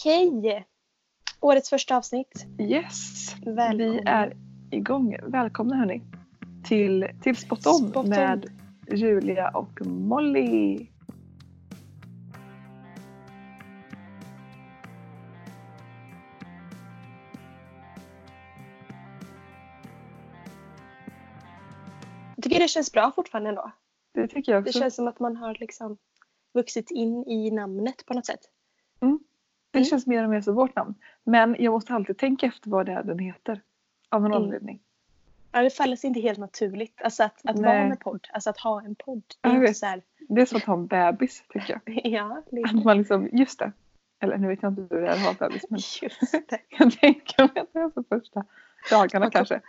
Okej. Årets första avsnitt. Yes, Välkomna. vi är igång. Välkomna hörni till, till Spot On Spot On. med Julia och Molly. Jag tycker det känns bra fortfarande ändå. Det tycker jag Det också. känns som att man har liksom vuxit in i namnet på något sätt. Det Mm. känns mer och mer som vårt namn. Men jag måste alltid tänka efter vad det är den heter. Av någon Mm. anledning. Ja, det faller sig inte helt naturligt. Alltså att, att Nej. vara med podd, alltså att ha en podd. Det är inte så här, Det är som att ha en bebis tycker jag. ja, Att lite. man liksom, just det. Eller nu vet jag inte hur det är att ha bebis men Just det. jag tänker mig att det är för första dagarna Okej. kanske.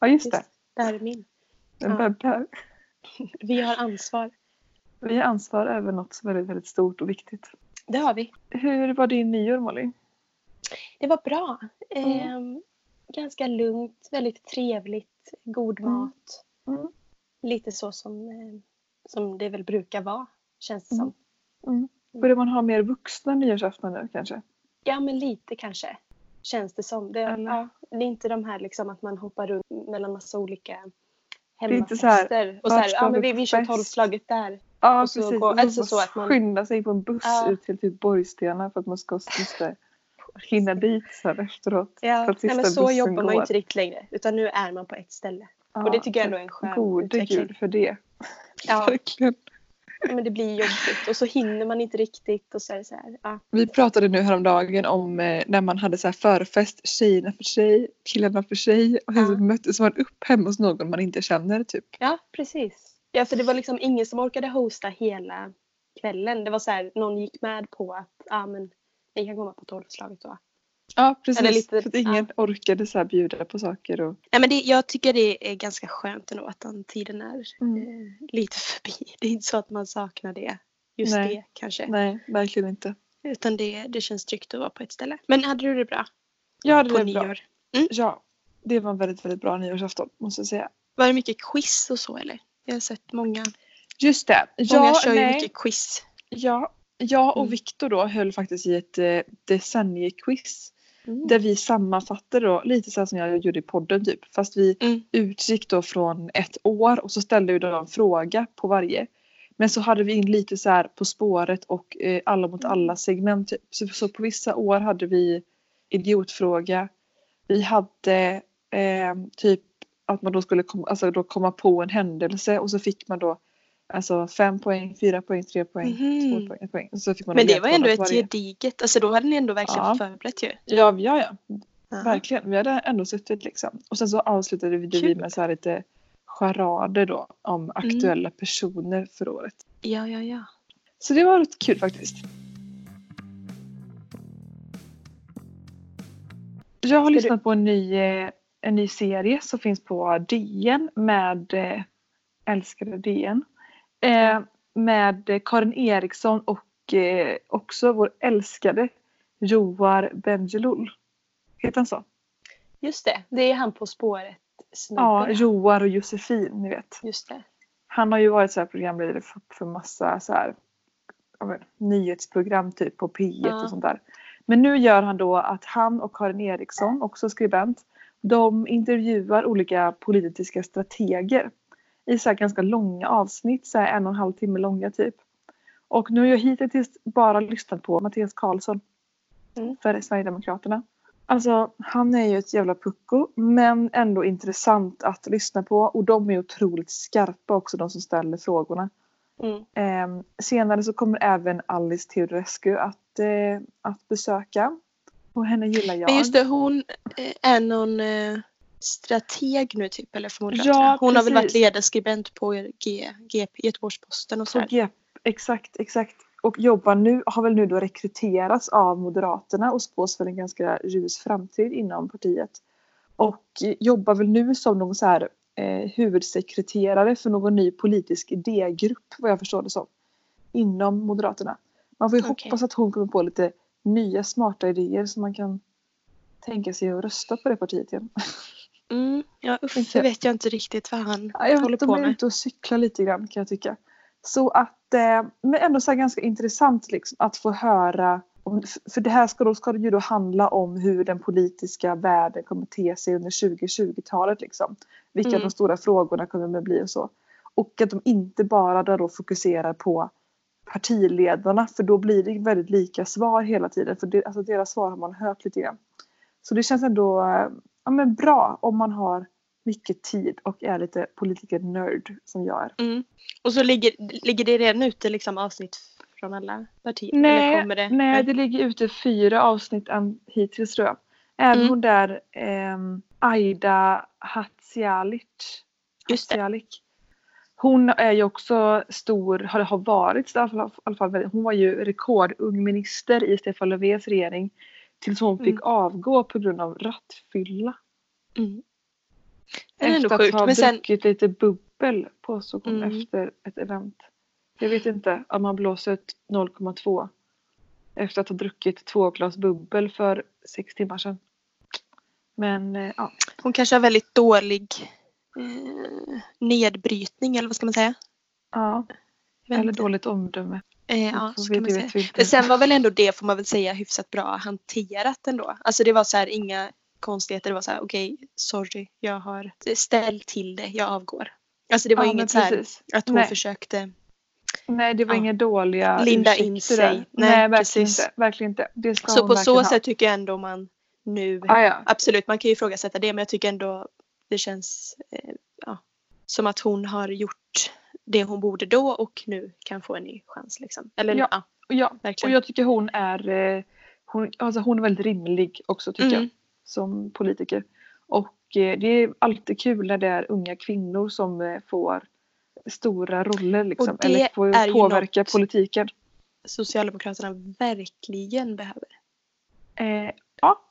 Ja just Just, det. det här är min. En Ja. bebis. Vi har ansvar. Vi har ansvar över något som är väldigt, väldigt stort och viktigt. Det har vi. Hur var din nyår Molly? Det var bra. Mm. Ehm, ganska lugnt, väldigt trevligt, god Mm. mat. Mm. Lite så som, eh, som det väl brukar vara, känns det Mm. som. Mm. Börjar man ha mer vuxna nyårsafton nu kanske? Ja, men lite kanske. Känns det som. Det, Eller? ja, det är inte de här liksom att man hoppar runt mellan massa olika är inte så här, hemmafester. Och så här, ja men vi vi, kör tolvslaget där. Ja Och så precis. går- så, alltså så, att man- skynda sig på en buss Ja. ut till typ Borgstena för att man ska måste hinna dit sen efteråt. Ja, för att nej, men sista så jobbar man ju inte riktigt längre. Utan nu är man på ett ställe. Ja, och det tycker jag ändå är en skön Gode utveckling. gud för det. Ja, Verkligen. men det blir jobbigt. Och så hinner man inte riktigt. Och så är så här, ja. Vi pratade nu häromdagen om eh, när man hade så här förfest, tjejerna för sig, killarna för sig och sen Ja. så möttes man upp hemma hos någon man inte känner typ. ja, precis. Ja, för det var liksom ingen som orkade hosta hela kvällen. Det var så här, någon gick med på att ja, men, ni kan komma på tolvslaget då. Ja precis, Eller lite- för att ingen orkade så bjuda på saker. Och, Nej, men det, jag tycker det är ganska skönt ändå att den tiden är Mm. eh, lite förbi. Det är inte så att man saknar det. Just Nej. det kanske. nej, verkligen inte. Utan det, det känns tryggt att vara på ett ställe. Men hade du det bra Jag hade på det bra. nyår? Ja, det var en väldigt, väldigt bra nyårsafton måste jag säga. Var det mycket quiz och så eller? Jag har sett många. Just det. Många Ja, kör ju nej. mycket quiz. Ja, jag och Mm. Viktor då höll faktiskt i ett eh, decenniequiz. Mm. Där vi sammanfattade då, lite så här som jag gjorde i podden typ. Fast vi Mm. utgick då från ett år och så ställde vi då en fråga på varje. Men så hade vi in lite så här På spåret och eh, Alla mot Mm. alla segment. Typ. Så, så på vissa år hade vi idiotfråga. Vi hade eh, typ att man då skulle kom, alltså då komma på en händelse och så fick man då alltså fem poäng, fyra poäng, tre poäng, Mhm. två poäng, ett poäng. Och så fick man Men det var ändå ett varje. gediget, alltså då hade ni ändå verkligen Ja. förberett ju. Ja, ja, ja. Ja. Verkligen. Vi hade ändå suttit liksom. Och sen så avslutade vi, det med så här lite charader då om aktuella personer för året. Ja, ja, ja. Så det var rätt kul faktiskt. Jag har Ska du- lyssnat på en ny, eh, en ny serie som finns på DN med eh, älskade DN. Eh, med Karin Eriksson och eh, också vår älskade Joar Bendjelloul. Heter han så? Just det, det är han På spåret snubben. Ja, Joar och Josefin, ni vet. Just det. Han har ju varit så här programledare för, för massa så här, vet, nyhetsprogram typ på P1 Ja. och sånt där. Men nu gör han då att han och Karin Eriksson, också skribent, de intervjuar olika politiska strateger i så ganska långa avsnitt, så här en och en halv timme långa typ. Och nu har jag hittills bara lyssnat på Mattias Karlsson Mm. för Sverigedemokraterna. Alltså han är ju ett jävla pucko men ändå intressant att lyssna på och de är otroligt skarpa också de som ställer frågorna. Mm. Eh, senare så kommer även Alice Teodorescu att, eh, att besöka. Och henne gillar jag. Men just det, hon eh, är någon eh, strateg nu typ, eller för Moderaterna. Ja, hon har väl varit precis. ledarskribent på G, GP, Göteborgs-Posten och sådär. G- exakt, exakt. Och jobbar nu, har väl nu då rekryterats av Moderaterna och spås för en ganska ljus framtid inom partiet. Och jobbar väl nu som någon så här eh, huvudsekreterare för någon ny politisk idégrupp vad jag förstår det som. Inom Moderaterna. Man får ju Okej. hoppas att hon kommer på lite nya smarta idéer så man kan tänka sig att rösta på det partiet igen. Mm, ja, Uffe vet jag inte riktigt vad han Ja, jag håller vet, de på är med. ute och cyklar lite grann kan jag tycka. Så att, eh, men ändå så ganska intressant liksom, att få höra om, för det här ska då, ska det ju då handla om hur den politiska världen kommer te sig under 2020-talet. Liksom. Vilka Mm. de stora frågorna kommer att bli och så. Och att de inte bara då fokuserar på partiledarna för då blir det väldigt lika svar hela tiden. För det, alltså deras svar har man hört lite grann. Så det känns ändå eh, ja, men bra om man har mycket tid och är lite politiker-nörd som jag är. Mm. Och så ligger, ligger det redan ute liksom avsnitt från alla partier? Nej, det? nej, det ligger ute fyra avsnitt än hittills tror jag. Även Mm. hon där ehm, Aida det. Hadzialic. Hon är ju också stor, har, har varit i alla fall, hon var ju rekordung minister i Stefan Löfvens regering. Tills hon fick Mm. avgå på grund av rattfylla. Mm. Efter att sjukt. ha sen, druckit lite bubbel påstod hon Mm. efter ett event. Jag vet inte om man blåser ut 0,2 efter att ha druckit två glas bubbel för sex timmar sedan. Men eh, ja, hon kanske har väldigt dålig eh, nedbrytning eller vad ska man säga? ja eller dåligt omdöme. Eh, ja, Så kan man säga. inte. Men sen var väl ändå det får man väl säga hyfsat bra hanterat ändå. Alltså det var så här inga konstigheter. Det var så här okej, sorry, jag har ställt till det, jag avgår. Alltså det var ja, inget så här att hon Nej. försökte. Nej, det var Ja. inga dåliga Linda in sig. där. Nej, Nej, verkligen inte. Verkligen inte. Det ska Så på så ha. sätt tycker jag ändå man nu, Ah, ja. absolut man kan ju ifrågasätta det men jag tycker ändå det känns eh, ja, som att hon har gjort det hon borde då och nu kan få en ny chans. Liksom. Eller Ja. ja, ja, och verkligen. jag tycker hon är, eh, hon, alltså hon är väldigt rimlig också tycker jag. Mm. som politiker. Och eh, det är alltid kul när det är unga kvinnor som får stora roller liksom, eller får påverka politiken. Socialdemokraterna verkligen behöver. Eh,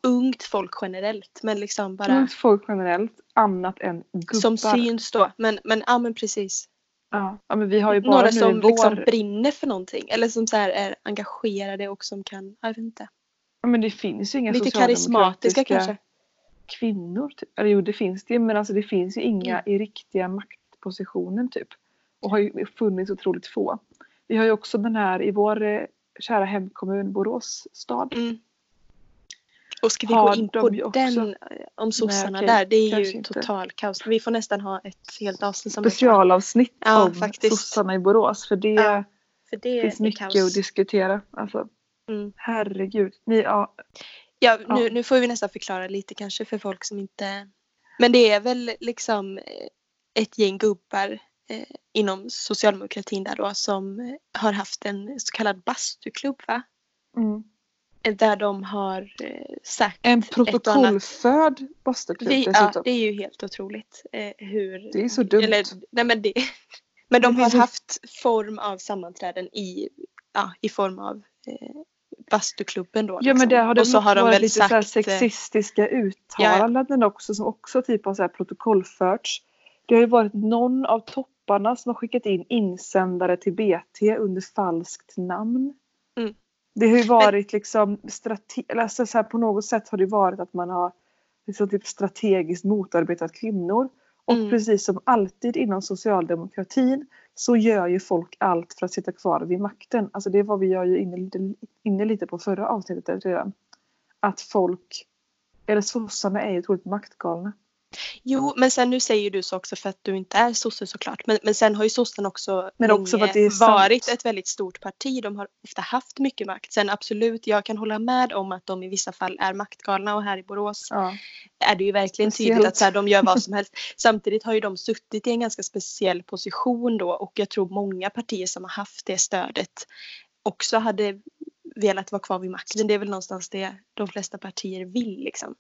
Ungt folk generellt men liksom bara Ungt folk generellt, annat än gubbar. som syns då. Men, men ja men precis. Ja, ja, men vi har ju bara Några som i vår... liksom brinner för någonting eller som så här är engagerade och som kan, jag vet inte. ja, men det finns ju inga Lite karismatiska kanske. kvinnor. Typ. Eller jo det finns det men alltså det finns ju inga Mm. i riktiga maktpositioner typ. Och har ju funnits otroligt få. Vi har ju också den här i vår eh, kära hemkommun Borås stad. Mm. Och ska vi gå in på ju också- den eh, om sossarna okej, där. Det är ju total kaos. Vi får nästan ha ett helt avsnitt som. Specialavsnitt Ja, om faktiskt. sossarna i Borås. För det Ja, För det finns är mycket kaos. att diskutera. Alltså, Mm. herregud. Ni, ja, Ja, Ja. Nu, nu får vi nästan förklara lite kanske för folk som inte... Men det är väl liksom eh, ett gäng gubbar eh, inom socialdemokratin där då som eh, har haft en så kallad bastuklubb va? mm. Där de har eh, sagt En protokollförd bastuklubb Vi, ja, dessutom. det är ju helt otroligt eh, hur... Det är så dumt. Eller, nej men det... Men de har haft form av sammanträden i, ja, i form av eh, bastuklubben då. Ja liksom. men det har det och så har de varit lite så sagt... eh, sexistiska uttalanden också som också typ har så här protokollförts. Det har ju varit någon av topparna som har skickat in insändare till BT under falskt namn. Mm. Det har ju varit liksom strate- alltså så här, på något sätt har det varit att man har liksom typ strategiskt motarbetat kvinnor. Och Mm. precis som alltid inom socialdemokratin så gör ju folk allt för att sitta kvar vid makten. Alltså det var vi ju inne, lite- inne lite på förra avsnittet redan. Att folk, eller sossarna är ju otroligt maktgalna. Jo, men sen nu säger du så också för att du inte är sosse såklart. Men, men sen har ju sossen också, Men också är sant. varit ett väldigt stort parti. De har ofta haft mycket makt. Sen absolut, jag kan hålla med om att de i vissa fall är maktgalna och här i Borås Ja. är det ju verkligen Speciellt. tydligt att så här, de gör vad som helst. Samtidigt har ju de suttit i en ganska speciell position då och jag tror många partier som har haft det stödet också hade velat vara kvar vid makten. Det är väl någonstans det de flesta partier vill liksom.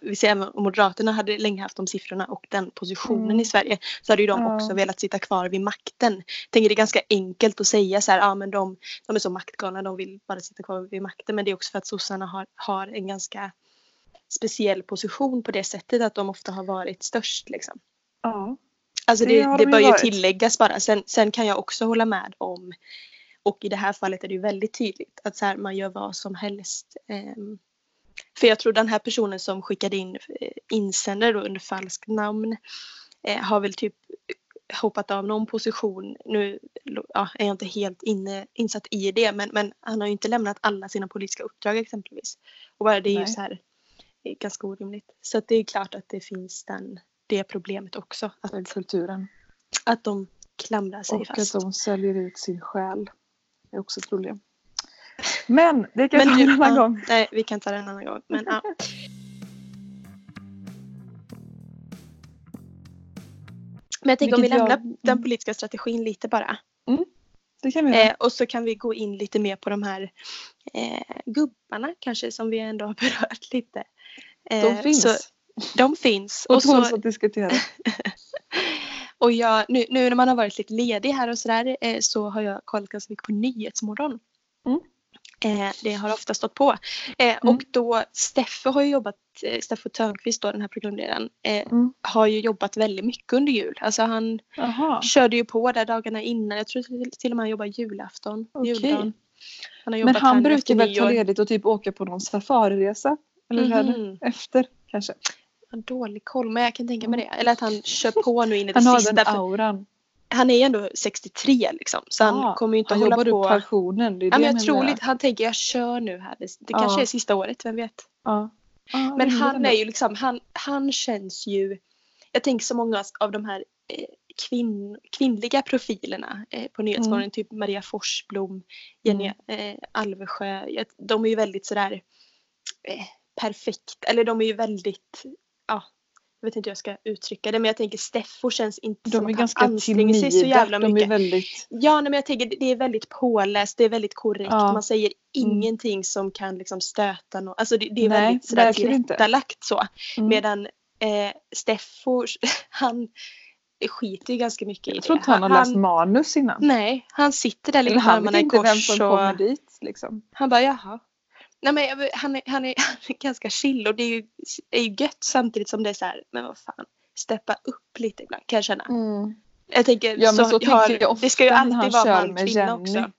Vill säga även om Moderaterna hade länge haft de siffrorna och den positionen Mm. i Sverige så hade ju de Ja. också velat sitta kvar vid makten. Jag tänker det är ganska enkelt att säga så här, ja men de, de är så maktgalna, de vill bara sitta kvar vid makten. Men det är också för att sossarna har, har en ganska speciell position på det sättet att de ofta har varit störst. Liksom. ja. Alltså Det det, det, bör ju tilläggas bara. Sen, sen kan jag också hålla med om, och i det här fallet är det ju väldigt tydligt, att så här, man gör vad som helst. Ehm, för jag tror den här personen som skickade in eh, insändare under falskt namn eh, har väl typ hoppat av någon position. Nu ja, är jag inte helt inne, insatt i det men, men han har ju inte lämnat alla sina politiska uppdrag exempelvis. Och bara det är Nej. ju så här är ganska orimligt. Så det är klart att det finns den, det problemet också. Att, den kulturen. Att de klamrar sig och fast. Och att de säljer ut sin själ. Det är också ett problem. Men det kan vi ta en annan ja, gång. Nej, vi kan ta det en annan gång. Men, ja. Men jag tänker om vi lämnar jag... den mm. politiska strategin lite bara. Mm, det kan vi. Eh, och så kan vi gå in lite mer på de här eh, gubbarna kanske som vi ändå har berört lite. Eh, de finns. Så, de finns. och, och så att diskutera. och jag, nu, nu när man har varit lite ledig här och sådär eh, så har jag kollat ganska mycket på Nyhetsmorgon. Mm. Eh, det har ofta stått på. Eh, mm. Och då Steffo har ju jobbat, eh, Steffo Törnqvist då den här programledaren, eh, mm. har ju jobbat väldigt mycket under jul. Alltså han Aha. körde ju på där dagarna innan. Jag tror till och med han jobbar julafton. Okay. Juldagen. Han Men han brukar väl ta ledigt och typ åka på någon safariresa? Eller mm. Efter kanske? Jag har dålig koll men jag kan tänka mig det. Eller att han kör på nu in i det han sista. Han har den auran han är ju ändå 63 liksom. Så han ah, kommer ju inte han hålla på. Han jobbar pensionen. Det är ja, det men jag tror lite, han tänker jag kör nu här. Det, det ah. kanske är sista året, vem vet. Ah. men han är ju liksom, han, han känns ju. Jag tänker så många av de här eh, kvinn, kvinnliga profilerna eh, på Nyhetsmorgon, mm. typ Maria Forsblom, Jenny mm. eh, Alvesjö. De är ju väldigt sådär eh, perfekt, eller de är ju väldigt, ja jag vet inte hur jag ska uttrycka det men jag tänker Steffo känns inte de som att han anstränger sig så jävla mycket. De är väldigt... Ja nej, men jag tänker det är väldigt påläst, det är väldigt korrekt. Ja. Man säger mm. ingenting som kan liksom stöta någon. Alltså det, det är nej, väldigt sådär tillrättalagt så. Mm. Medan eh, Steffo, han skiter ju ganska mycket i det. Jag tror inte han har läst manus innan. Nej, han sitter där lite med armarna i kors. Han vet inte vem som och... kommer dit liksom. Han bara jaha. Nej, men han, är, han, är, han är ganska chill och det är ju, är ju gött samtidigt som det är så här, men vad fan, steppa upp lite ibland kan jag känna. Mm. Jag tänker, ja, så, så har, jag det ska ju alltid vara man kvinna Jenny. också.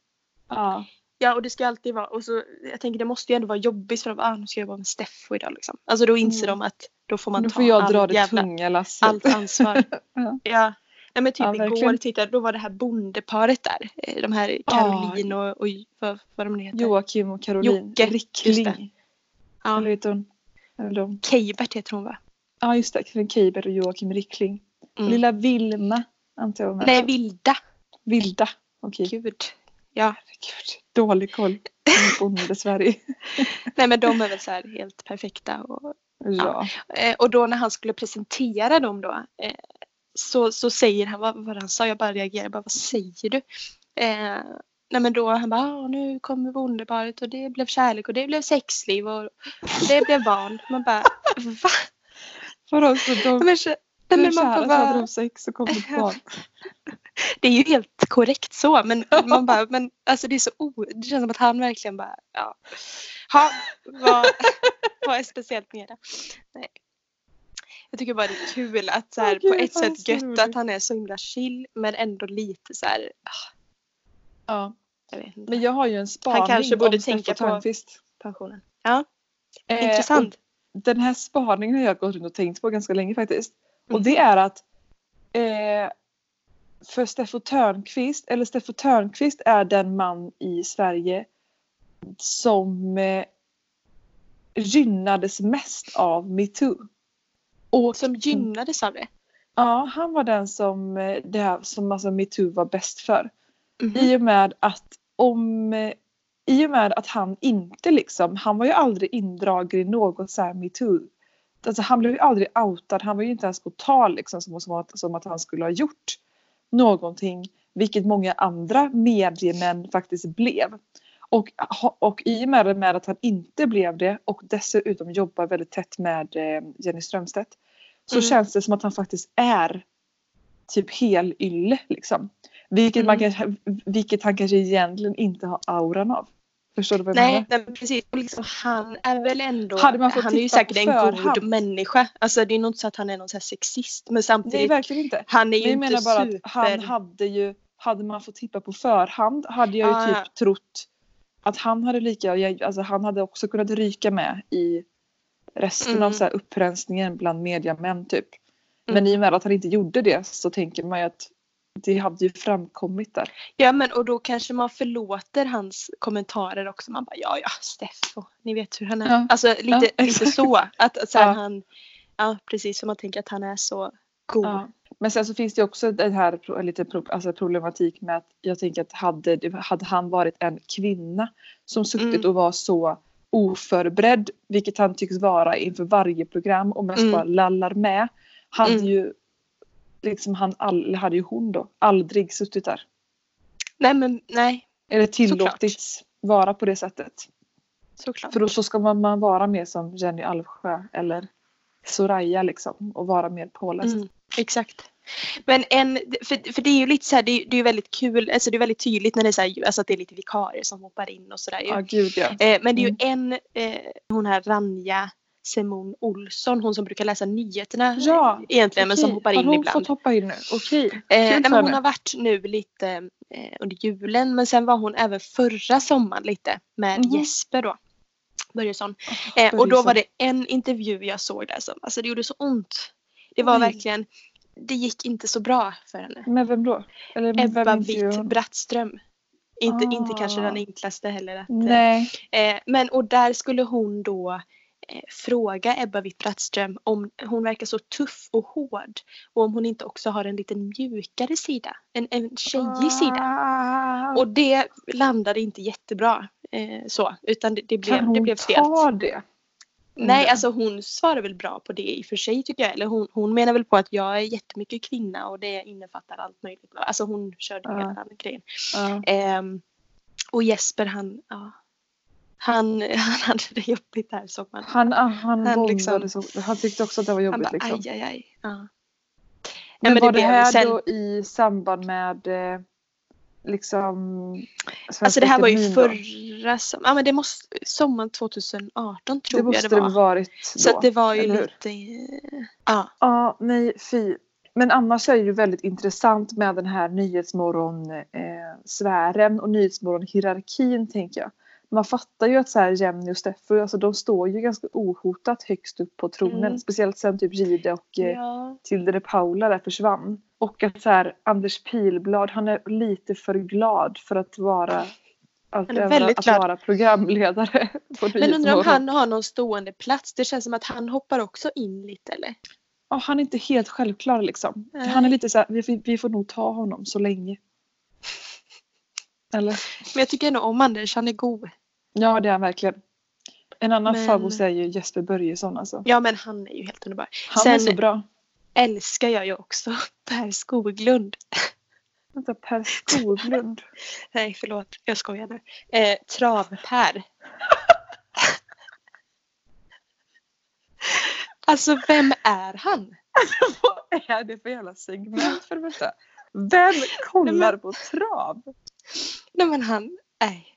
Ja. ja och det ska alltid vara, och så, jag tänker det måste ju ändå vara jobbigt för dem, ah, nu ska jag vara med Steffo idag liksom. Alltså då inser mm. de att då får man då ta får jag dra det jävla, tunga lasset. allt ansvar. ja. ja. Nej men typ ja, igår tittade då var det här bondeparet där. Eh, de här Caroline och, och vad, vad de heter. Joakim och Caroline. Jocke. Rickling. Ja. Eller heter hon? Eller de. Keibert heter hon va? Ja just det, Karin Keibert och Joakim Rickling. Mm. Lilla Vilma antar jag. Nej, Vilda. Vilda, okej. Okay. Gud. Ja. Herregud, dålig koll bonde-Sverige. Nej men de är väl så här helt perfekta. Och, ja. ja. Eh, och då när han skulle presentera dem då eh, så, så säger han, vad var han sa? Jag bara reagerar, bara, vad säger du? Eh, nej men då han bara, nu kommer bondeparet och det blev kärlek och det blev sexliv och det blev barn. Man bara, va? Vadå, så de men, så, nej, men man bara, hade de sex och kom ett barn? det är ju helt korrekt så men man bara, men alltså det är så o... Det känns som att han verkligen bara, ja. Ha, vad, vad är speciellt med det? Nej. Jag tycker bara det är kul att så här, oh, på ett sätt gött roligt. att han är så himla chill men ändå lite så här. Ah. Ja. Jag men jag har ju en spaning Han kanske borde om tänka på pensionen. Ja. Eh, Intressant. Den här spaningen har jag gått runt och tänkt på ganska länge faktiskt. Mm. Och det är att eh, för Steffo Törnqvist, eller Steffo Törnqvist är den man i Sverige som eh, gynnades mest av metoo. Och som gynnades av det? Ja, han var den som, eh, det här, som alltså metoo var bäst för. Mm. I och med att om eh, i och med att han inte liksom, han var ju aldrig indragen i något så här metoo. Alltså han blev ju aldrig outad, han var ju inte ens på tal liksom som, som, att, som att han skulle ha gjort någonting. Vilket många andra mediemän faktiskt blev. Och, och i och med, med att han inte blev det och dessutom jobbar väldigt tätt med eh, Jenny Strömstedt så mm. känns det som att han faktiskt är typ hel ylle liksom. Vilket, mm. man vilket han kanske egentligen inte har auran av. Förstår du vad jag nej, menar? Nej precis. Och liksom, han är väl ändå, han är ju säkert en god människa. Alltså det är nog inte så att han är någon så sexist. Men samtidigt. Nej verkligen inte. Han är ju men jag inte menar bara super... att han hade ju, hade man fått tippa på förhand hade jag ju ah, typ trott att han hade lika, alltså han hade också kunnat ryka med i resten mm. av så här upprensningen bland mediamän typ. Mm. Men i och med att han inte gjorde det så tänker man ju att det hade ju framkommit där. Ja men och då kanske man förlåter hans kommentarer också. Man bara ja ja Steffo, ni vet hur han är. Ja. Alltså lite, Ja, lite så. Att så här, Ja. han, ja precis som man tänker att han är så god. Ja. Men sen så finns det också den här lite alltså problematik med att jag tänker att hade, hade han varit en kvinna som suttit Mm. och var så oförberedd, vilket han tycks vara inför varje program och mest Mm. bara lallar med, hade Mm. ju liksom han all, hade ju hon då aldrig suttit där. Nej men nej, Eller tillåtits vara på det sättet. såklart. För då så ska man, man vara mer som Jenny Alvsjö eller Soraya liksom och vara mer påläst. Mm, exakt. Men en, för, för det är ju lite så här, det är, det är väldigt kul, alltså det är väldigt tydligt när det är så här, alltså att det är lite vikarier som hoppar in och sådär. Ja gud ja. Eh, men det är ju en, eh, hon här Ranja Simon Olsson, hon som brukar läsa nyheterna Ja, egentligen men som hoppar har in hon ibland. fått hoppa in nu? Okej. Eh, nej, men hon har varit nu lite eh, under julen men sen var hon även förra sommaren lite med Mhm. Jesper då. Börjesson. Eh, och då var det en intervju jag såg där som, alltså det gjorde så ont. Det var Oj. verkligen, det gick inte så bra för henne. Med vem då? Eller Ebba vem Witt? Brattström. Inte, inte kanske Ah. den enklaste heller. Att, Nej. eh, men och där skulle hon då eh, fråga Ebba Witt Brattström om hon verkar så tuff och hård och om hon inte också har en lite mjukare sida. En, en tjejig sida. Ah. Och det landade inte jättebra. Eh, så, utan det, det, blev, kan hon det blev stelt. ta det? Nej, det? alltså hon svarar väl bra på det i och för sig tycker jag. Eller hon, hon menar väl på att jag är jättemycket kvinna och det innefattar allt möjligt. Alltså hon körde hela den grejen. Ja. Ehm, och Jesper han, ja. Han, han hade det jobbigt sommaren. Han, ah, han, Han bombade liksom- så. Han tyckte också att det var Han jobbigt bara liksom. aj, aj, aj. Ja. Men, men det var det blev här sen- då i samband med eh, liksom Alltså det här var ju förra som, ja men det måste, sommaren 2018 tror Det måste jag det var. varit Så då, att det var ju lite, ja. Ja, nej fy. Men annars är det ju väldigt intressant med den här Nyhetsmorgon-sfären eh, och Nyhetsmorgon-hierarkin tänker jag. Man fattar ju att så här Jenny och Steffo, alltså de står ju ganska ohotat högst upp på tronen. Mm. Speciellt sen typ Gide och eh, ja. Tilde de Paula där försvann. Och att så här, Anders Pilblad, han är lite för glad för att vara att, väldigt att vara programledare på Men undrar om han har någon stående plats. Det känns som att han hoppar också in lite eller? Ja, han är inte helt självklar liksom. Nej. Han är lite så här, vi, vi- vi får nog ta honom så länge. Eller? Men jag tycker ändå om Anders, han är god. Ja, det är han verkligen. En annan Men- favorit är ju Jesper Börjesson alltså. Ja men han är ju helt underbar. Han Sen är så bra. älskar jag ju också Per Skoglund. Vänta, Per Skoglund. Nej förlåt, jag skojar nu. Eh, Trav-Per. alltså vem är han? Vad är det för jävla segment för det första? Vem kollar på trav? Nej men han, nej.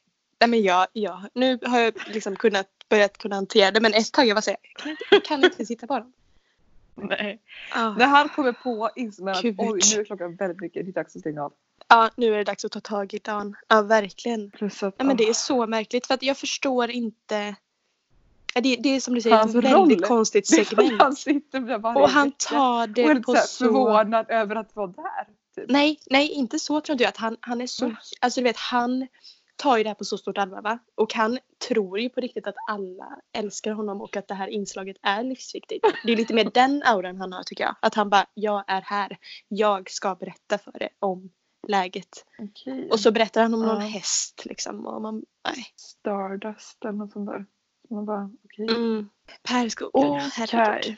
Nej men jag, ja, nu har jag liksom kunnat, börjat kunna hantera det men ett tag jag var såhär, kan jag inte, kan inte sitta på dem. Nej. Ah. När han kommer på inser att oj, nu är klockan väldigt mycket, det är dags att stänga av. Ja, nu är det dags att ta tag i dagen. Ja, verkligen. Plus att, Nej, men det är så märkligt för att jag förstår inte. Det, det är som du säger Hans ett väldigt roll. konstigt segment. han sitter varje Och han tar och det lite på så... förvånad över att vara där. Typ. Nej, nej, inte så tror inte jag. Att han, han är så... Mm. Alltså du vet, han tar ju det här på så stort allvar va? Och han tror ju på riktigt att alla älskar honom och att det här inslaget är livsviktigt. Det är lite mer den auran han har tycker jag. Att han bara, jag är här. Jag ska berätta för er om läget. Okej. Och så berättar han om någon Ja. häst liksom. Och man, nej. Stardust eller något sånt där. Man bara okej. Mm. Per Skoglund, Okej. herregud.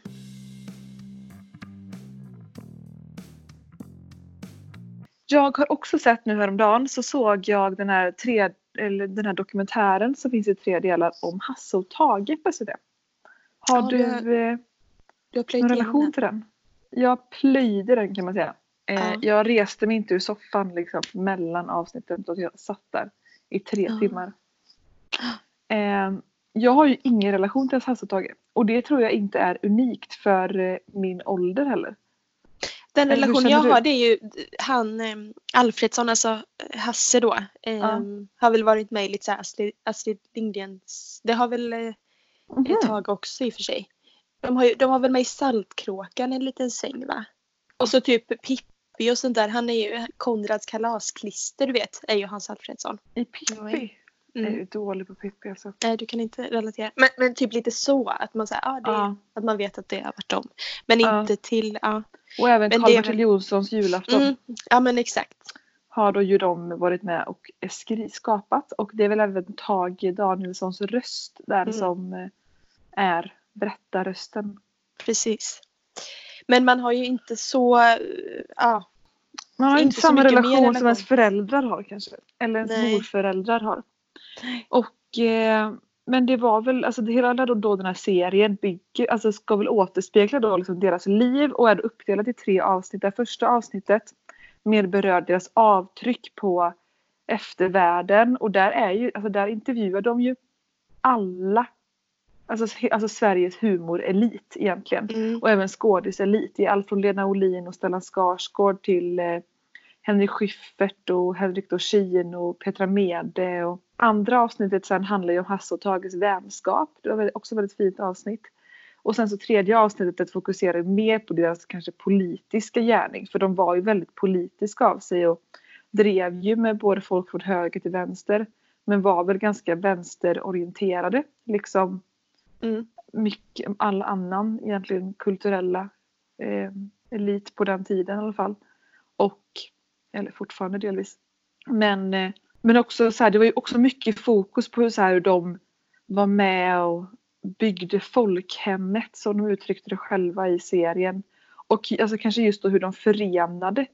Jag har också sett nu häromdagen så såg jag den här, tre, eller den här dokumentären som finns i tre delar om Hasse och Tage på SVT. Har Ja, du det- eh, Du har någon relation till den? Jag plöjde den kan man säga. Eh, Ja. Jag reste mig inte ur soffan liksom, mellan avsnitten utan jag satt där i tre Ja. timmar. Eh, jag har ju ingen relation till Hasse och Tage och det tror jag inte är unikt för min ålder heller. Den Eller hur relation känner jag du? har det är ju han eh, Alfredsson, alltså eh, Hasse då. Eh, Ja. Har väl varit med i lite så här Astrid, Astrid Lindgrens, det har väl eh, Mhm. ett tag också i och för sig. De har, ju, de har väl med i Saltkråkan en liten säng va? Och så typ Pippi Pippi och sånt där. Han är ju Konrads kalasklister du vet, är ju Hans Alfredsson. I Pippi? Jag är Mm. dålig på Pippi alltså. Nej, du kan inte relatera. Men, men typ lite så att man, säger, ah, det, att man vet att det har varit dem. Men inte till, ja. Och även Karl-Bertil Jonssons julafton Mm, ja men exakt. har då ju de varit med och skapat. Och det är väl även Tage Danielssons röst där Mm. som eh, är berättarrösten. Precis. Men man har ju inte så, eh, ja. Man har Inte inte så samma mer relation som relation. ens föräldrar har kanske. Eller ens Nej. morföräldrar har. Och, eh, men det var väl, alltså hela då, då den här serien bygger, alltså ska väl återspegla då liksom deras liv och är uppdelat i tre avsnitt. Det första avsnittet mer berör deras avtryck på eftervärlden och där är ju, alltså där intervjuar de ju alla, alltså, alltså Sveriges humorelit egentligen Mm. och även skådiselit. Det är allt från Lena Olin och Stellan Skarsgård till eh, Henrik Schyffert och Henrik Dorsin och Petra Mede. Och andra avsnittet sen handlar ju om Hasse och Tages vänskap. Det var också ett väldigt fint avsnitt. Och sen så tredje avsnittet fokuserar mer på deras kanske politiska gärning. För de var ju väldigt politiska av sig och drev ju med både folk från höger till vänster. Men var väl ganska vänsterorienterade. Liksom Mm. mycket, all annan egentligen kulturella eh, elit på den tiden i alla fall. Och, eller fortfarande delvis. Men, eh, men också så här, det var ju också mycket fokus på hur, så här, hur de var med och byggde folkhemmet som de uttryckte det själva i serien. Och alltså, kanske just då hur de förenade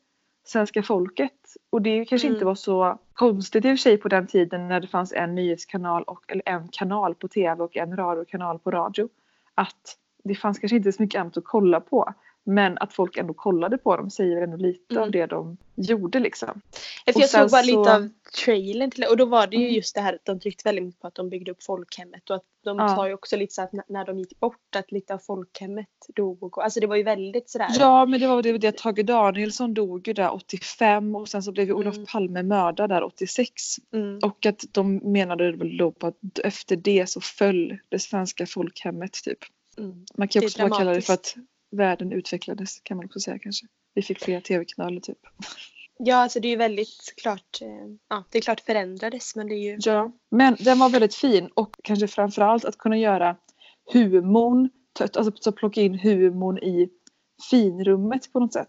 svenska folket. Och det kanske Mm. inte var så konstigt i och för sig på den tiden när det fanns en nyhetskanal och, eller en kanal på tv och en radiokanal på radio. Att det fanns kanske inte så mycket annat att kolla på. Men att folk ändå kollade på dem säger ändå lite Mm. av det de gjorde liksom. Jag såg bara så- lite av trailern till det och då var det ju Mm. just det här att de tryckte väldigt mycket på att de byggde upp folkhemmet och att de Ja. sa ju också lite så att när de gick bort att lite av folkhemmet dog och alltså det var ju väldigt sådär. Ja men det var det, det Tage Danielsson dog ju där 85 och sen så blev ju Olof Mm. Palme mördad där 86. Mm. Och att de menade väl då på att efter det så föll det svenska folkhemmet typ. Mm. Man kan är också bara kalla det för att världen utvecklades kan man också säga kanske. Vi fick fler tv-kanaler typ. Ja alltså det är ju väldigt klart, eh, ja det är klart förändrades men det är ju Ja. Men den var väldigt fin och kanske framförallt att kunna göra humorn, alltså så plocka in humorn i finrummet på något sätt.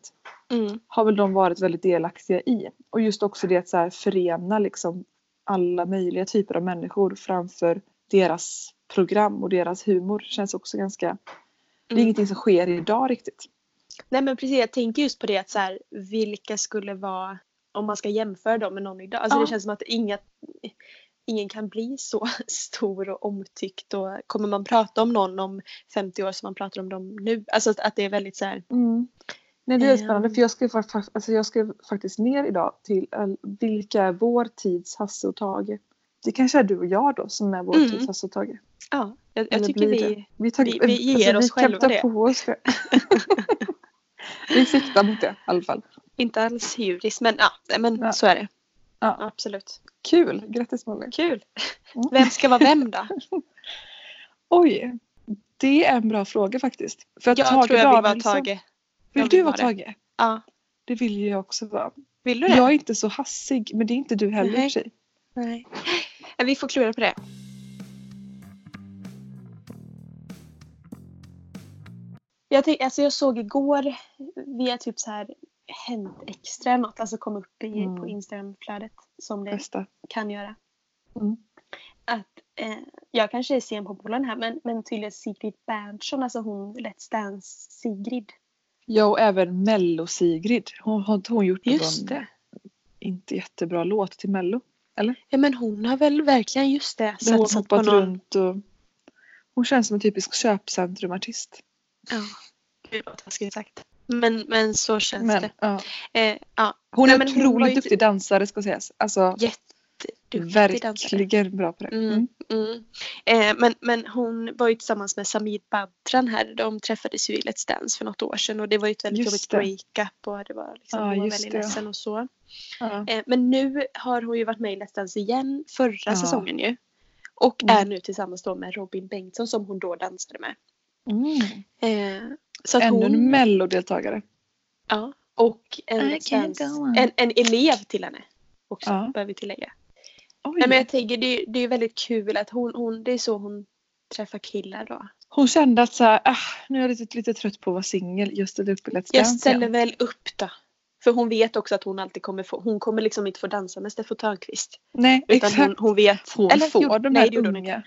mm. Har väl de varit väldigt delaktiga i. Och just också det att så här förena liksom alla möjliga typer av människor framför deras program och deras humor känns också ganska Det är Mm. ingenting som sker idag riktigt. Nej men precis, jag tänker just på det att så här, vilka skulle vara, om man ska jämföra dem med någon idag. Alltså Ja. det känns som att inga, ingen kan bli så stor och omtyckt och kommer man prata om någon om 50 år som man pratar om dem nu. Alltså att, att det är väldigt så här, Nej det är Ehm. spännande för jag skrev, alltså jag skrev faktiskt ner idag till eh, vilka är vår tids Hasse och Tage. Det kanske är du och jag då som är vår Mm. tids Hasse och Tage. ja, jag, jag tycker vi, vi, tar, vi- vi ger oss vi själva det. På oss det. vi siktar mot det i alla fall. inte alls hybris men ja, men Ja. så är det. Ja. Absolut. Kul, grattis Molly. Kul. Mm. Vem ska vara vem då? Oj, det är en bra fråga faktiskt. För att Jag Tage tror jag vill vara Tage. Vill Jag du vill vara det. Tage? Ja. Det vill jag också vara. Vill du det? Jag är inte så hassig men det är inte du heller i Nej. för sig. Nej. Vi får klura på det. Jag, tänk, alltså jag såg igår via typ så här Hänt Extra något, alltså kom upp i, Mm. på Instagramflödet som det Bästa. kan göra. Mm. Att, eh, jag kanske är sen på bollen här men, men tydligen Sigrid Berntsson, alltså hon Let's Dance Sigrid. Ja och även Mello-Sigrid. Hon har inte hon gjort Just någon det. inte jättebra låt till Mello? Ja men hon har väl verkligen just det hon har hoppat någon. runt och hon känns som en typisk köpcentrumartist. Ja, gud vad taskigt sagt. Men, men så känns Men, det. ja. Eh, ja, Hon är hon otroligt var ju duktig dansare ska sägas. Alltså jätteduktig dansare. verkligen bra på det. Mm, Mm. mm. Eh, men, men hon var ju tillsammans med Samir Badran här. De träffades ju i Let's Dance för något år sedan och det var ju ett väldigt Just jobbigt breakup och det var liksom, Ja, hon var väldigt det. ledsen och så. Ja. Eh, men nu har hon ju varit med i Let's Dance igen förra Ja. säsongen ju. Och Mm. är nu tillsammans då med Robin Bengtsson som hon då dansade med. Mm. Eh, så Ännu hon, en mellodeltagare. ja, Och en, en, en elev till henne också, Ja. behöver vi tillägga. Oj. Nej, men jag tänker det, det är väldigt kul att hon, hon, det är så hon träffar killar då. Hon kände att så här, ah, nu är jag lite, lite trött på att vara singel. Jag ställer upp i Let's Jag ställer igen. väl upp då. För hon vet också att hon alltid kommer få, hon kommer liksom inte få dansa med Steffo Törnqvist. Nej Utan exakt. hon, hon vet. Hon eller, får gjorde- de nej, här inte. unga,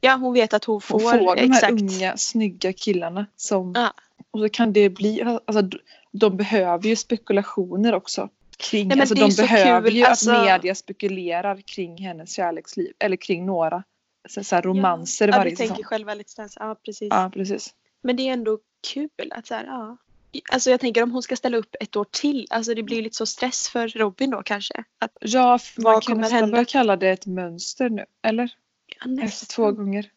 Ja hon vet att hon får, hon får de här exakt. unga snygga killarna som Ja. och så kan det bli, alltså de behöver ju spekulationer också. Kring, Nej, alltså de behöver kul, ju alltså- att media spekulerar kring hennes kärleksliv eller kring några så, så här romanser ja, varje säsong. tänker själva lite stans. Ja precis. Ja precis. Men det är ändå kul att så här, ja. Alltså jag tänker om hon ska ställa upp ett år till. Alltså det blir lite så stress för Robin då kanske. Att, Ja, man kan kommer nästan hända? börja kalla det ett mönster nu. Eller? ja, Efter två gånger.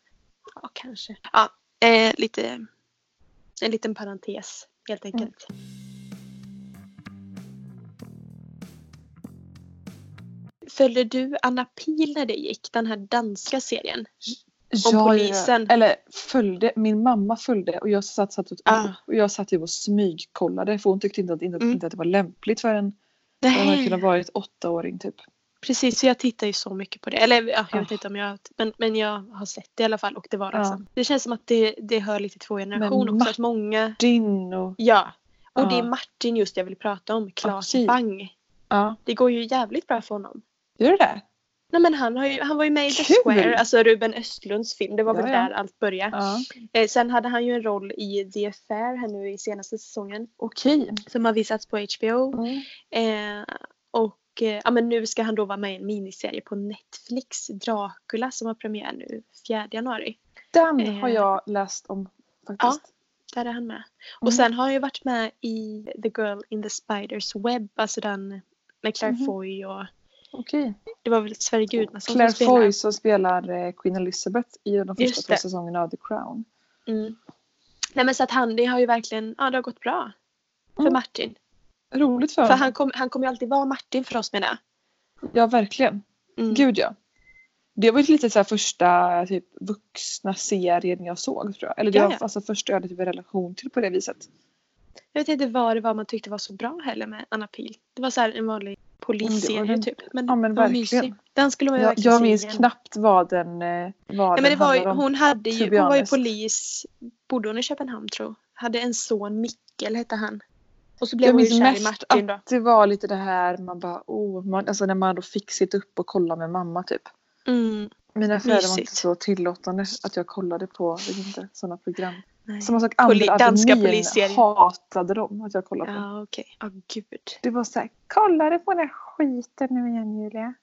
Ja kanske. Ja, eh, lite. En liten parentes helt enkelt. Följde du Anna Pil när det gick? Den här danska serien? Ja, polisen. Ja, eller följde, min mamma följde och jag satt, satt, och, Ah. och jag satt ju och smygkollade för hon tyckte inte att, inte, Mm. inte att det var lämpligt för en hon hade Nej. kunnat varit åttaåring typ. Precis, så jag tittar ju så mycket på det. Eller ja, jag vet Ah. inte om jag... Men, men jag har sett det i alla fall. Och det var Ja. liksom... Det känns som att det, det hör lite till vår generation Men också. Att många... Din och Ja. Och Ja. det är Martin just jag vill prata om. Okej. Bang. ja. Det går ju jävligt bra för honom. Gör det? Nej men han, har ju, han var ju med i The! Square, alltså Ruben Östlunds film. Det var Ja, väl ja. där allt började. Ja. Eh, sen hade han ju en roll i The Affair här nu i senaste säsongen. Okej. Som har visats på HBO. Mm. Eh, och eh, ja, men nu ska han då vara med i en miniserie på Netflix, Dracula, som har premiär nu 4 januari. Den Eh. har jag läst om faktiskt. Där är han med. Mm. Och sen har han ju varit med i The Girl in the Spiders Web, alltså den med Claire Mhm. Foy och Okej. det var väl Sverige Claire som spelade. Foy som spelar eh, Queen Elizabeth i de första två säsongerna av The Crown. Mm. Nej men så att han, det har ju verkligen, ja det har gått bra. För Mm. Martin. Roligt för För honom. han, kom, han kommer ju alltid vara Martin för oss menar jag. Ja verkligen. Mm. Gud ja. Det var ju lite så första typ, vuxna serien jag såg tror jag. Eller det Ja, var alltså första jag hade typ en relation till på det viset. Jag vet inte vad det var man tyckte var så bra heller med Anna Pil. Det var så här en vanlig polisserie typ. Men, ja, men verkligen. Den skulle ju Jag, jag minns igen. knappt vad den, vad Nej, men det var ju, hon hade ju, hon var ju polis, bodde hon i Köpenhamn tror. Hade en son, Mikkel hette han. Och så blev Jag hon minns mest Martin att det var lite det här man bara oh, man, alltså när man då fick sitta upp och kolla med mamma typ. Mm, Mina föräldrar var inte så tillåtande att jag kollade på inte, sådana program. Nej. Som sagt Poli- danska hatade dem att jag kollade på. Ja okej, ja gud. Det var såhär, kolla du på den här skiten nu igen Julia.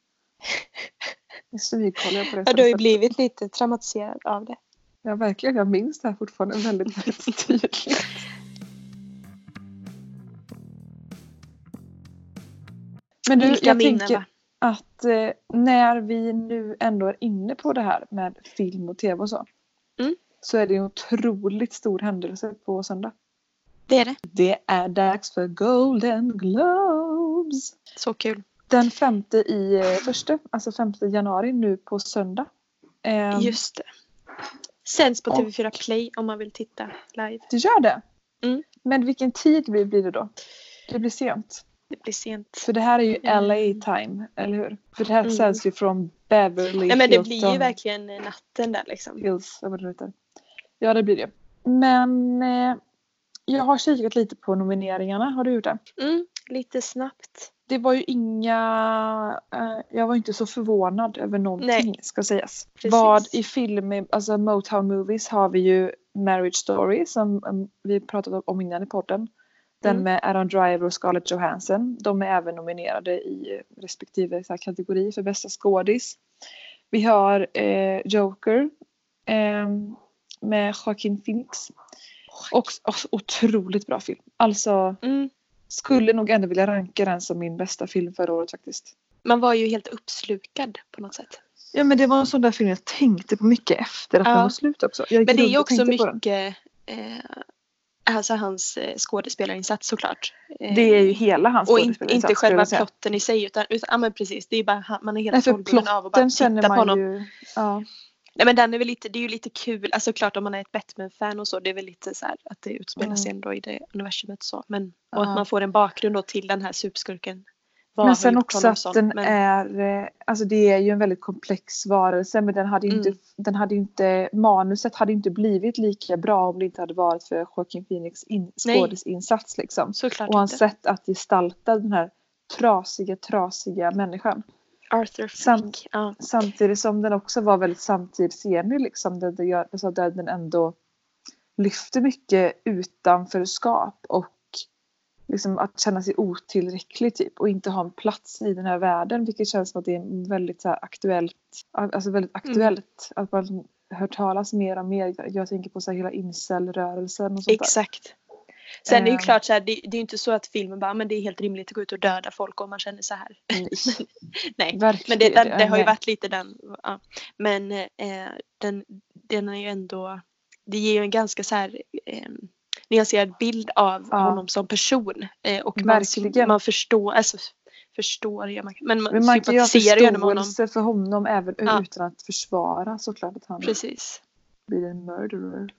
Jag smygkollade jag på det Ja, du har ju blivit lite traumatiserad av det. Ja verkligen, jag minns det här fortfarande väldigt, väldigt tydligt. Men du, Vilka jag minnen tänker va? att eh, när vi nu ändå är inne på det här med film och tv och så. Mm. Så är det en otroligt stor händelse på söndag. Det är det. Det är dags för Golden Globes. Så kul. Den femte i eh, första, alltså femte januari nu på söndag. Ehm, Just det. Sänds på och- TV4 Play om man vill titta live. Det gör det? Mm. Men vilken tid blir, det då? Det blir sent. Det blir sent. För det här är ju Mm. LA time, eller hur? För det här Mm. sänds ju från Beverly Nej men det Hilton blir ju verkligen natten där liksom. Hills. vad det heter. Ja, det blir det. Men eh, jag har kikat lite på nomineringarna. Har du gjort det? Mm, lite snabbt. Det var ju inga... Eh, jag var inte så förvånad över någonting Nej. ska sägas. Precis. Vad i film, alltså Motown Movies har vi ju Marriage Story som um, vi pratat om innan i podden. Den Mm. med Aaron Driver och Scarlett Johansson. De är även nominerade i respektive så här, kategori för bästa skådis. Vi har eh, Joker eh, med Joaquin Phoenix. Och, och otroligt bra film. Alltså Mm. skulle nog ändå vilja ranka den som min bästa film förra året faktiskt. Man var ju helt uppslukad på något sätt. Ja men det var en sån där film jag tänkte på mycket efter att Ja. den var slut också. Men det är ju och också mycket eh, alltså hans eh, skådespelarinsats såklart. Eh, Det är ju hela hans och in, skådespelarinsats, inte skulle själva plotten i sig utan, utan ja men precis det är bara man är Nej helt för sålbunden av att bara titta på honom. ju. Ja. Nej men den är väl lite, det är ju lite kul, alltså klart om man är ett Batman-fan och så, det är väl lite så här att det utspelar sig Mm. ändå i det universumet så. Men, och att man får en bakgrund då till den här superskurken. Men sen också att sån, den men- är, eh, alltså det är ju en väldigt komplex varelse men den hade ju inte, Mm. den hade inte, manuset hade inte blivit lika bra om det inte hade varit för Joaquin Phoenix in, skådisinsats liksom. Såklart Och hans inte. sätt att gestalta den här trasiga, trasiga människan. Arthur Sam-. Ja. Samtidigt som den också var väldigt samtidsenlig liksom. Där, gör, alltså där den ändå lyfter mycket utanförskap och liksom att känna sig otillräcklig typ och inte ha en plats i den här världen vilket känns som att det är väldigt så här, aktuellt. Alltså väldigt aktuellt. Att man hör talas mer och mer. Jag, tänker på så här, hela incel-rörelsen och sånt där. Sen är det ju Ehm. klart så här, det, det är ju inte så att filmen bara, men det är helt rimligt att gå ut och döda folk om man känner så här. Nej, verkligen. Men det, den, det har ju varit lite den. Ja. Men eh, den, den är ju ändå, det ger ju en ganska så här eh, nyanserad bild av Ja. honom som person. Eh, och man, Verkligen. man förstår, alltså förstår ja, man, men man, Men man kan ju ha förståelse för honom även Ja. utan att försvara såklart att han Precis. blir en murderer.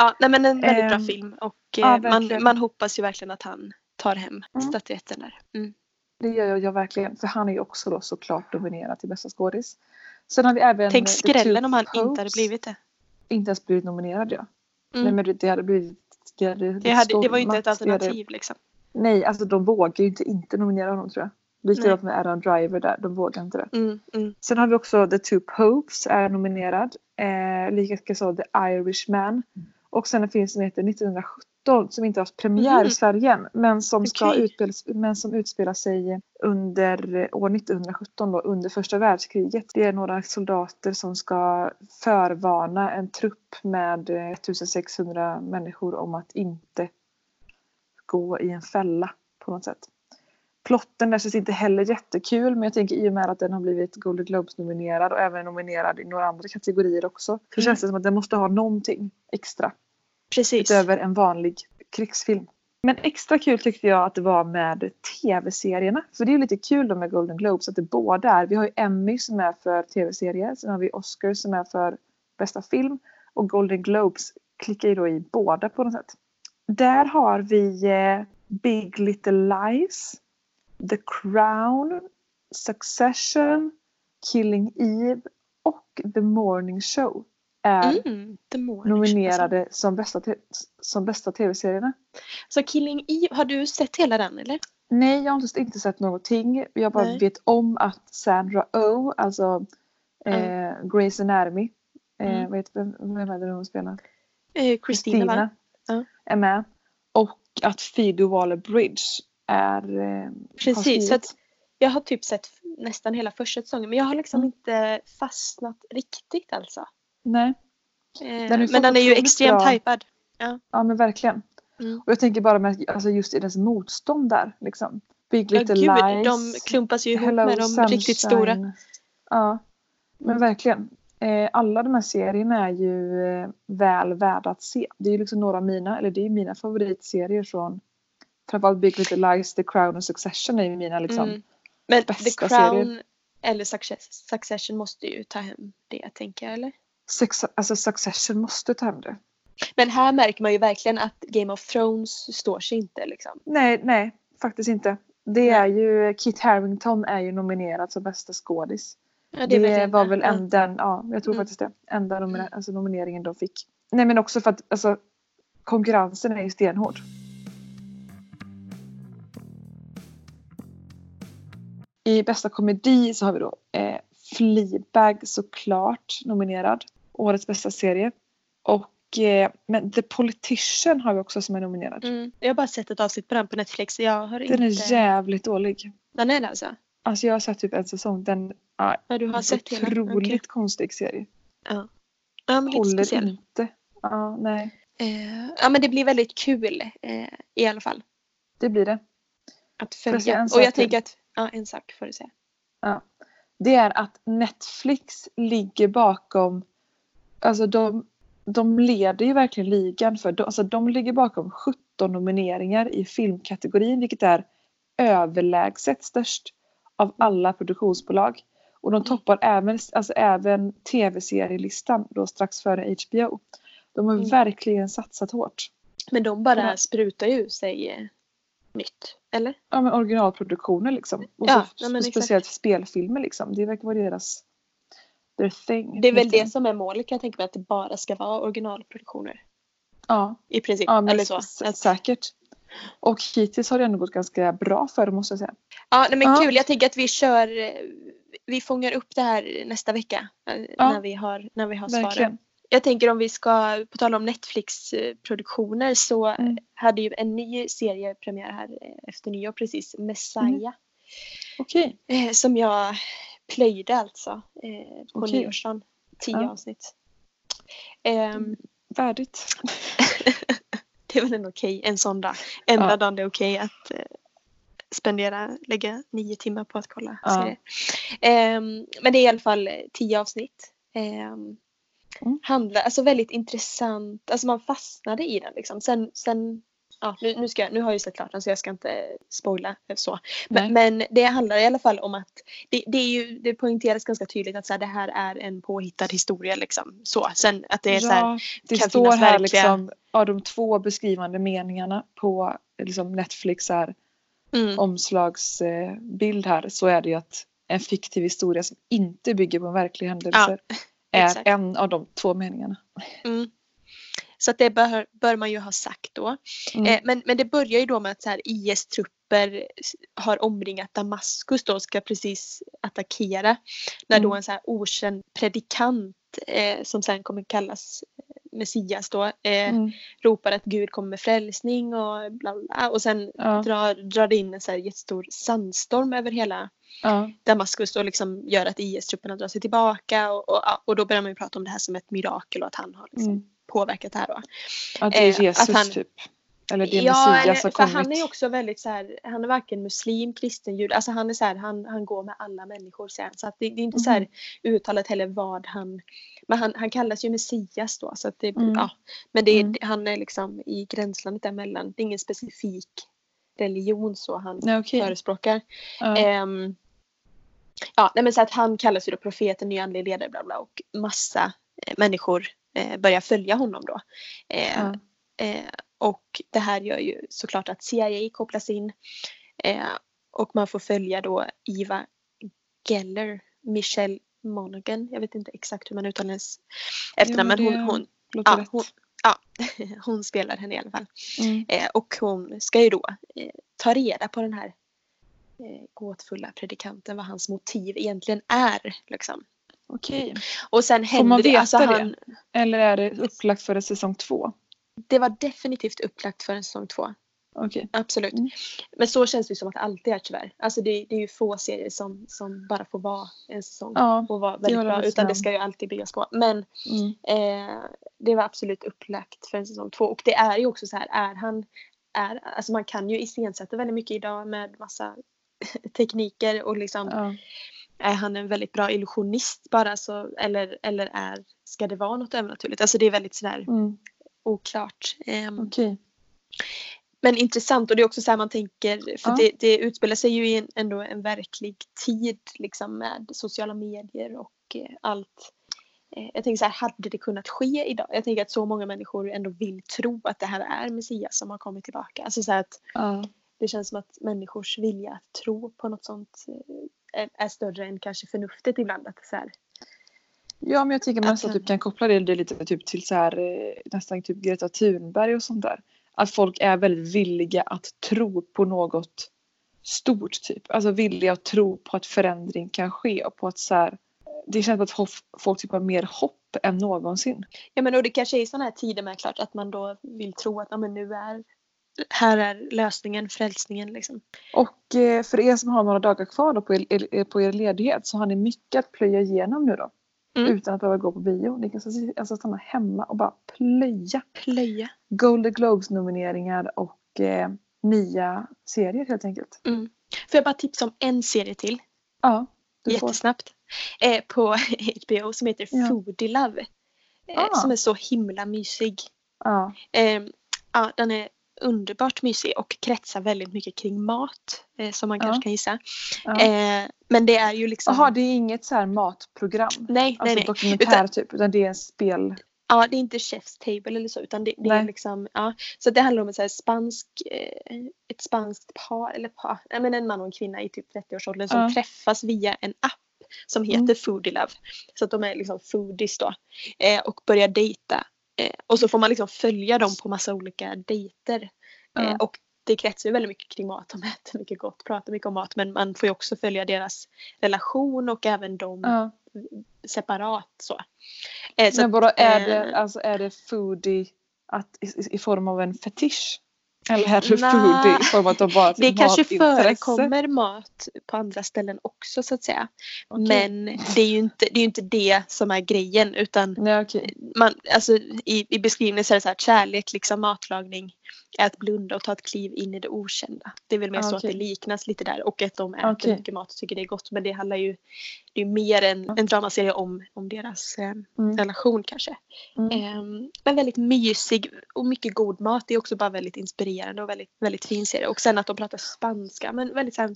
Ja, nej, men en väldigt bra Ehm, film och ja, eh, man, man hoppas ju verkligen att han tar hem Mm. statyetten där. Mm. Det gör jag, jag verkligen. För han är ju också då såklart nominerad till bästa skådis. Sen har vi även Tänk eh, skrällen om han inte hade blivit det. Inte ens blivit nominerad ja. Mm. Nej men det, hade blivit... Det, hade Det, hade, det var ju inte ett. Det hade- alternativ liksom. Nej alltså de vågar ju inte inte nominera honom tror jag. Likadant med Adam Driver där, de vågar inte det. Mm, mm. Sen har vi också The Two Popes är nominerad. Eh, Likaså The Irishman. Och sen finns som heter 1917 som inte har haft premiär Mhm. i Sverige än, men som, ska utspelas, men som utspelar sig under eh, år 1917 då, under första världskriget. Det är några soldater som ska förvarna en trupp med eh, 1600 människor om att inte gå i en fälla på något sätt. Plotten där känns inte heller jättekul men jag tänker i och med att den har blivit Golden Globes nominerad och även nominerad i några andra kategorier också så Mm. känns det som att den måste ha någonting extra Precis. utöver en vanlig krigsfilm. Men extra kul tyckte jag att det var med tv-serierna. För det är ju lite kul då med Golden Globes att det båda är. Vi har ju Emmy som är för tv-serier. Sen har vi Oscar som är för bästa film. Och Golden Globes klickar ju då i båda på något sätt. Där har vi eh, Big Little Lies, The Crown, Succession, Killing Eve och The Morning Show är Mm, Morning nominerade som bästa, som bästa tv-serierna. Så Killing Eve, har du sett hela den eller? Nej, jag har inte, sett någonting. Jag bara Nej. vet om att Sandra Oh, alltså eh, Grey's Anatomy, eh, Mm. vet, vem, vem är det hon spelar? Eh, Christina? Ja. är med. Och att Phoebe Waller-Bridge är eh, Precis, så att jag har typ sett nästan hela första säsongen men jag har liksom Mm. inte fastnat riktigt alltså. Nej, Eh, ju men den är ju extremt bra- hypad. ja men verkligen. Mm. Och jag tänker bara med alltså just i dess motstånd där liksom. Big Ja, Little gud, Lies. de klumpas ju ihop Hello med de riktigt stora. Sunshine. Ja, men Mm. verkligen. Eh, alla de här serierna är ju väl värda att se. Det är ju liksom några av mina, eller det är mina favoritserier från framförallt Big Little Lies, The Crown och Succession är ju mina liksom. Mm. Men The bästa Crown serier. eller Success, Succession måste ju ta hem det tänker jag eller? Sex, alltså Succession måste ta hem det. Men här märker man ju verkligen att Game of Thrones står sig inte liksom. Nej, nej, faktiskt inte. Det är ju, Kit Harington är ju nominerad som bästa skådis. Ja, Det, verkligen var det. väl en, den, ja jag tror Mm. faktiskt det. Enda nomina- alltså nomineringen de fick. Nej men också för att alltså, konkurrensen är ju stenhård. I bästa komedi så har vi då eh, Fleabag såklart nominerad. Årets bästa serie. Och eh, men The Politician har vi också som är nominerad. Mm. Jag har bara sett ett avsnitt på den på Netflix. Jag har Den inte... är jävligt dålig. Den är det alltså? Alltså jag har sett typ en säsong. Den är Ja, du har sett otroligt Okej. konstig serie. Ja. ja, men Håller speciell. inte. Ja, nej. Eh, ja, men det blir väldigt kul eh, i alla fall. Det blir det. Att följa. Och jag tänker att, ja en sak får du säga. Det är att Netflix ligger bakom, alltså de, de leder ju verkligen ligan för, de, alltså de ligger bakom 17 nomineringar i filmkategorin vilket är överlägset störst av alla produktionsbolag. Och de toppar även, alltså även tv-serielistan då strax före HBO. De har Mm. verkligen satsat hårt. Men de bara Ja. sprutar ju sig nytt. Eller? Ja men originalproduktioner liksom. Och Ja, så, men speciellt spelfilmer liksom. Det verkar vara deras their thing. Det är väl det som är målet kan jag tänka mig. Att det bara ska vara originalproduktioner. Ja, I princip. ja Eller så. Att, säkert. Och hittills har det ändå gått ganska bra för dem måste jag säga. ja, nej, men Ja. kul. Jag tänker att vi kör. eh, Vi fångar upp det här nästa vecka. eh, Ja. När vi har, när vi har svaren. Verkligen. Jag tänker om vi ska, på tal om Netflix-produktioner så Mm. hade ju en ny serie premiär här eh, efter nyår precis, Messiah. Mm. Okej. Eh, som jag plöjde alltså eh, på Okej. nyårsdagen. Tio Ja. avsnitt. Ehm, Värdigt. det är väl en okej, en sån dag. Enda Ja. dagen det är okej att eh, spendera, lägga nio timmar på att kolla Ja. Ehm, men det är i alla fall tio avsnitt. Ehm, Mm. handlar, alltså väldigt intressant, alltså man fastnade i den liksom. Sen, sen ja, nu, nu, ska nu har jag ju sett klart den så jag ska inte spoila så. Men, men det handlar i alla fall om att det, det, är ju, det poängteras ganska tydligt att så här, det här är en påhittad historia liksom. Så. Sen att det är så här, ja, det kan står här verkliga- liksom av de två beskrivande meningarna på liksom Netflix här, mm, omslagsbild här så är det ju att en fiktiv historia som inte bygger på en verklig händelse är exakt. en av de två meningarna. Mm. Så att det bör, bör man ju ha sagt då. Mm. Eh, men, men det börjar ju då med att så här, IS-trupper har omringat Damaskus då och ska precis attackera. När då Mm. en så här okänd predikant eh, som sen kommer kallas Messias då eh, Mm. ropar att Gud kommer med frälsning och bla bla. Och sen Ja, drar, drar det in en så här jättestor sandstorm över hela ja, Damaskus och liksom gör att IS-trupperna drar sig tillbaka och, och, och då börjar man ju prata om det här som ett mirakel och att han har liksom mm. påverkat det här då. Att det är Eh, Jesus att han- typ. Eller det Ja, Messias har kommit. han är också väldigt så här, han är varken muslim, kristen, jude, alltså han är så här, han, han går med alla människor sen. Så att det, det är inte så här Mhm. uttalat heller vad han, men han, han kallas ju Messias då så att det, Mm. ja. Men det, Mm. han är liksom i gränslandet däremellan, det är ingen specifik religion så han Nej, okej. förespråkar. Ja. Ehm, ja, nej men så att han kallas ju då profeten, ny andlig ledare bla bla och massa eh, människor eh, börjar följa honom då. Eh, Ja. eh, och det här gör ju såklart att CIA kopplas in eh, och man får följa då Eva Geller, Michelle Monaghan, jag vet inte exakt hur man uttalar hennes efternamn men hon, hon, ja, hon, ja, hon spelar henne i alla fall. Mm. Eh, och hon ska ju då eh, ta reda på den här eh, gåtfulla predikanten, vad hans motiv egentligen är. Liksom. Okej. Och sen Får man händer det, veta alltså det? han, Eller är det upplagt för säsong två? Det var definitivt upplagt för en säsong två. Okej. Absolut. Mm. Men så känns det som att det alltid är tyvärr. Alltså det, det är ju få serier som, som bara får vara en säsong Ja. och vara väldigt bra. Utan det ska ju alltid byggas på. Men Mm. eh, det var absolut upplagt för en säsong två. Och det är ju också så här, är han är, alltså man kan ju iscensätta väldigt mycket idag med massa tekniker och liksom Ja. är han en väldigt bra illusionist bara så eller, eller är, ska det vara något övernaturligt? Alltså det är väldigt sådär Mm. Oklart. Ehm, Okej. Men intressant och det är också så här man tänker, för Ja. det, det utspelar sig ju i en, ändå en verklig tid liksom med sociala medier och eh, allt. Eh, jag tänker så här, hade det kunnat ske idag? Jag tänker att så många människor ändå vill tro att det här är Messias som har kommit tillbaka. Alltså så att Ja. det känns som att människors vilja att tro på något sånt eh, är, är större än kanske förnuftet ibland. Att så här, Ja men jag tänker man Att nästan typ kan koppla det, det lite typ till så här, eh, nästan typ Greta Thunberg och sånt där. Att folk är väldigt villiga att tro på något stort typ. Alltså villiga att tro på att förändring kan ske och på att så här, det känns som att folk typ har mer hopp än någonsin. Ja men och det kanske är i sådana här tider med klart att man då vill tro att ja, men nu är här är lösningen, frälsningen liksom. Och eh, för er som har några dagar kvar då på, er, er, på er ledighet så har ni mycket att plöja igenom nu då. Mm. Utan att behöva gå på bio. Ni kan alltså, alltså stanna hemma och bara plöja. Plöja. Golden Globes nomineringar och eh, nya serier helt enkelt. Mm. Får jag bara tipsa om en serie till? Ja, du får. Jättesnabbt. Eh, på HBO som heter Ja. Foodie Love. Eh, Ah. Som är så himla mysig. Ja, Eh, ja, den är underbart mysig och kretsar väldigt mycket kring mat. Eh, som man Ja. kanske kan gissa. Ja. Eh, men det är ju liksom... Jaha, det är inget så här matprogram? nej, Alltså nej, nej. dokumentär Utan- typ, utan det är en spel... Ja, det är inte Chef's Table eller så utan det, det är liksom, ja. Så det handlar om ett så spansk, eh, ett spanskt par, eller par, nej men en man och en kvinna i typ 30-årsåldern som Ja. träffas via en app som heter Mm. Foodie Love. Så att de är liksom foodies då. Eh, och börjar dejta. Eh, och så får man liksom följa dem på massa olika dejter. Eh, och det kretsar ju väldigt mycket kring mat. De äter mycket gott, pratar mycket om mat. Men man får ju också följa deras relation och även dem separat. Så. Eh, så Men vadå, är eh, det, alltså, är det foodie att, i, i form av en fetisch? Eller foodie i form av bara Det kanske förekommer mat på andra ställen också så att säga. Okej. Men det är ju inte det, är inte det som är grejen utan Nej okej. man, alltså, i, i beskrivningen så är det så här kärlek, liksom matlagning är att blunda och ta ett kliv in i det okända. Det är väl mer Ah, så att det liknas lite där och att de äter Okej. mycket mat och tycker det är gott. Men det handlar ju det är mer en, en dramaserie om, om deras eh, Mm. relation kanske. Mm. Ehm, men väldigt mysig och mycket god mat. Det är också bara väldigt inspirerande och väldigt, väldigt fin serie. Och sen att de pratar spanska men väldigt så här,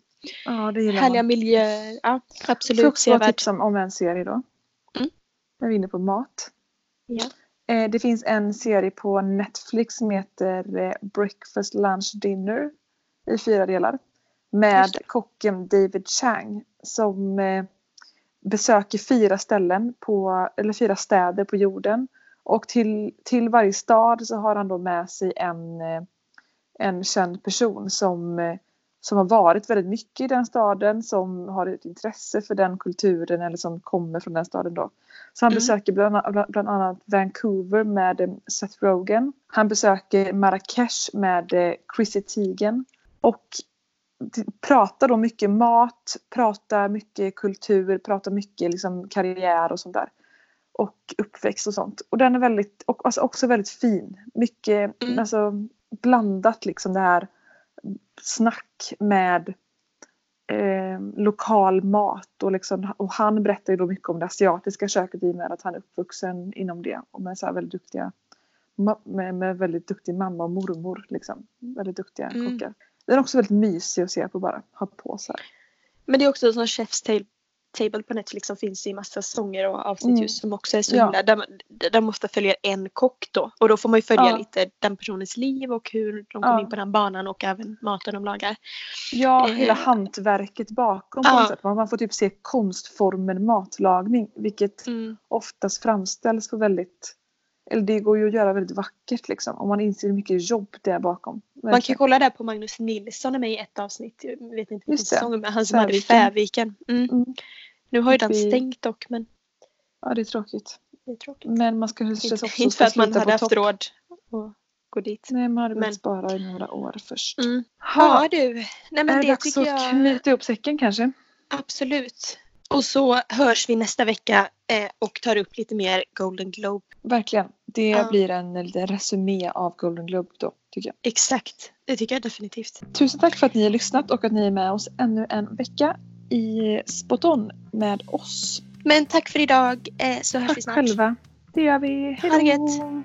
gillar härliga man. miljöer. Ja, absolut bara sevärd. tipsa om, om en serie då? Mm. Jag är inne på mat. Ja. Eh, det finns en serie på Netflix som heter eh, Breakfast, Lunch, Dinner i fyra delar. Med kocken David Chang som eh, besöker fyra ställen på, eller fyra städer på jorden. Och till, till varje stad så har han då med sig en, en känd person som, som har varit väldigt mycket i den staden, som har ett intresse för den kulturen eller som kommer från den staden då. Så han Mm. besöker bland, annat- bland annat Vancouver med eh, Seth Rogen. Han besöker Marrakesh med eh, Chrissy Teigen. Och pratar då mycket mat, pratar mycket kultur, pratar mycket liksom karriär och sånt där. Och uppväxt och sånt. Och den är väldigt, och alltså också väldigt fin. Mycket, Mm. alltså blandat liksom det här snack med eh, lokal mat och, liksom, och han berättar ju då mycket om det asiatiska köket i och med att han är uppvuxen inom det och med så väldigt duktiga med, med väldigt duktig mamma och mormor liksom. Väldigt duktiga Mm. kockar. Den är också väldigt mysig att se på bara, ha på så här. Men det är också en sån Chef's Table, table på Netflix som finns i massa säsonger och avsnitt Mm. just som också är så Ja. himla, där, man- där ofta följer en kock då. Och då får man ju följa Ja. lite den personens liv och hur de kom Ja. in på den banan och även maten de lagar. Ja, Eh. hela hantverket bakom på Ja. något sätt. Man får typ se konstformen matlagning vilket Mm. oftast framställs på väldigt eller det går ju att göra väldigt vackert liksom. Om man inser hur mycket jobb det är bakom. Man kan Verkligen. kolla där på Magnus Nilsson är med i ett avsnitt. Jag vet inte vilken säsong men han som hade Fäviken. Fäviken. Mm. Mm. Nu har ju den stängt dock men Ja, det är tråkigt. det är tråkigt. Men man ska Inte, också inte för att man hade haft råd att gå dit. Nej, man hade Men- spara i några år först. Mm. Ha, Ja du, nej men är det det dags att jag knyta ihop säcken kanske? absolut. Och så hörs vi nästa vecka eh, och tar upp lite mer Golden Globe. Verkligen. Det Ja. blir en liten resumé av Golden Globe då, tycker jag. Exakt, det tycker jag definitivt. Tusen tack för att ni har lyssnat och att ni är med oss ännu en vecka i Spot On med oss. Men tack för idag eh, så hörs vi Tack snart. själva. Det gör vi. Hej då.